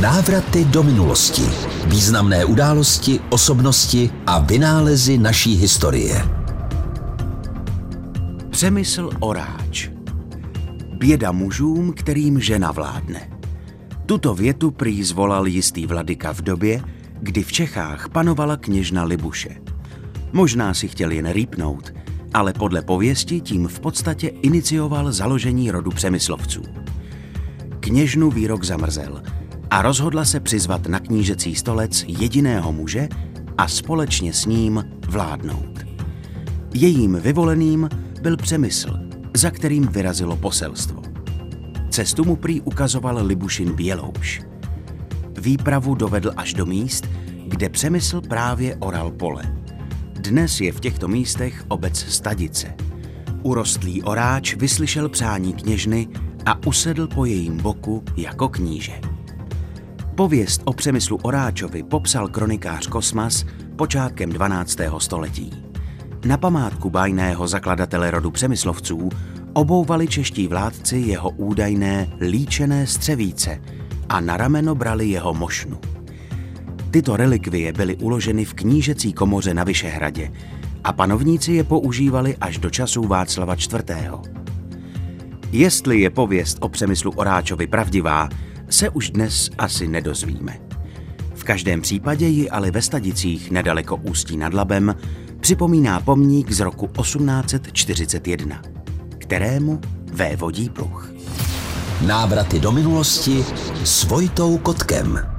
Návraty do minulosti. Významné události, osobnosti a vynálezy naší historie. Přemysl Oráč. Běda mužům, kterým žena vládne. Tuto větu prý zvolal jistý vladyka v době, kdy v Čechách panovala kněžna Libuše. Možná si chtěl jen rýpnout, ale podle pověsti tím v podstatě inicioval založení rodu Přemyslovců. Kněžnu výrok zamrzel a rozhodla se přizvat na knížecí stolec jediného muže a společně s ním vládnout. Jejím vyvoleným byl Přemysl, za kterým vyrazilo poselstvo. Cestu mu prý ukazoval Libušin Bělouš. Výpravu dovedl až do míst, kde Přemysl právě oral pole. Dnes je v těchto místech obec Stadice. Urostlý oráč vyslyšel přání kněžny a usedl po jejím boku jako kníže. Pověst o přemyslu Oráčovi popsal kronikář Kosmas počátkem 12. století. Na památku bájného zakladatele rodu Přemyslovců obouvali čeští vládci jeho údajné líčené střevíce a na rameno brali jeho mošnu. Tyto relikvie byly uloženy v knížecí komoře na Vyšehradě a panovníci je používali až do časů Václava IV. Jestli je pověst o přemyslu Oráčovi pravdivá, se už dnes asi nedozvíme. V každém případě ji ale ve Stadicích nedaleko Ústí nad Labem připomíná pomník z roku 1841, kterému vévodí pluch. Návraty do minulosti s Vojtou Kotkem.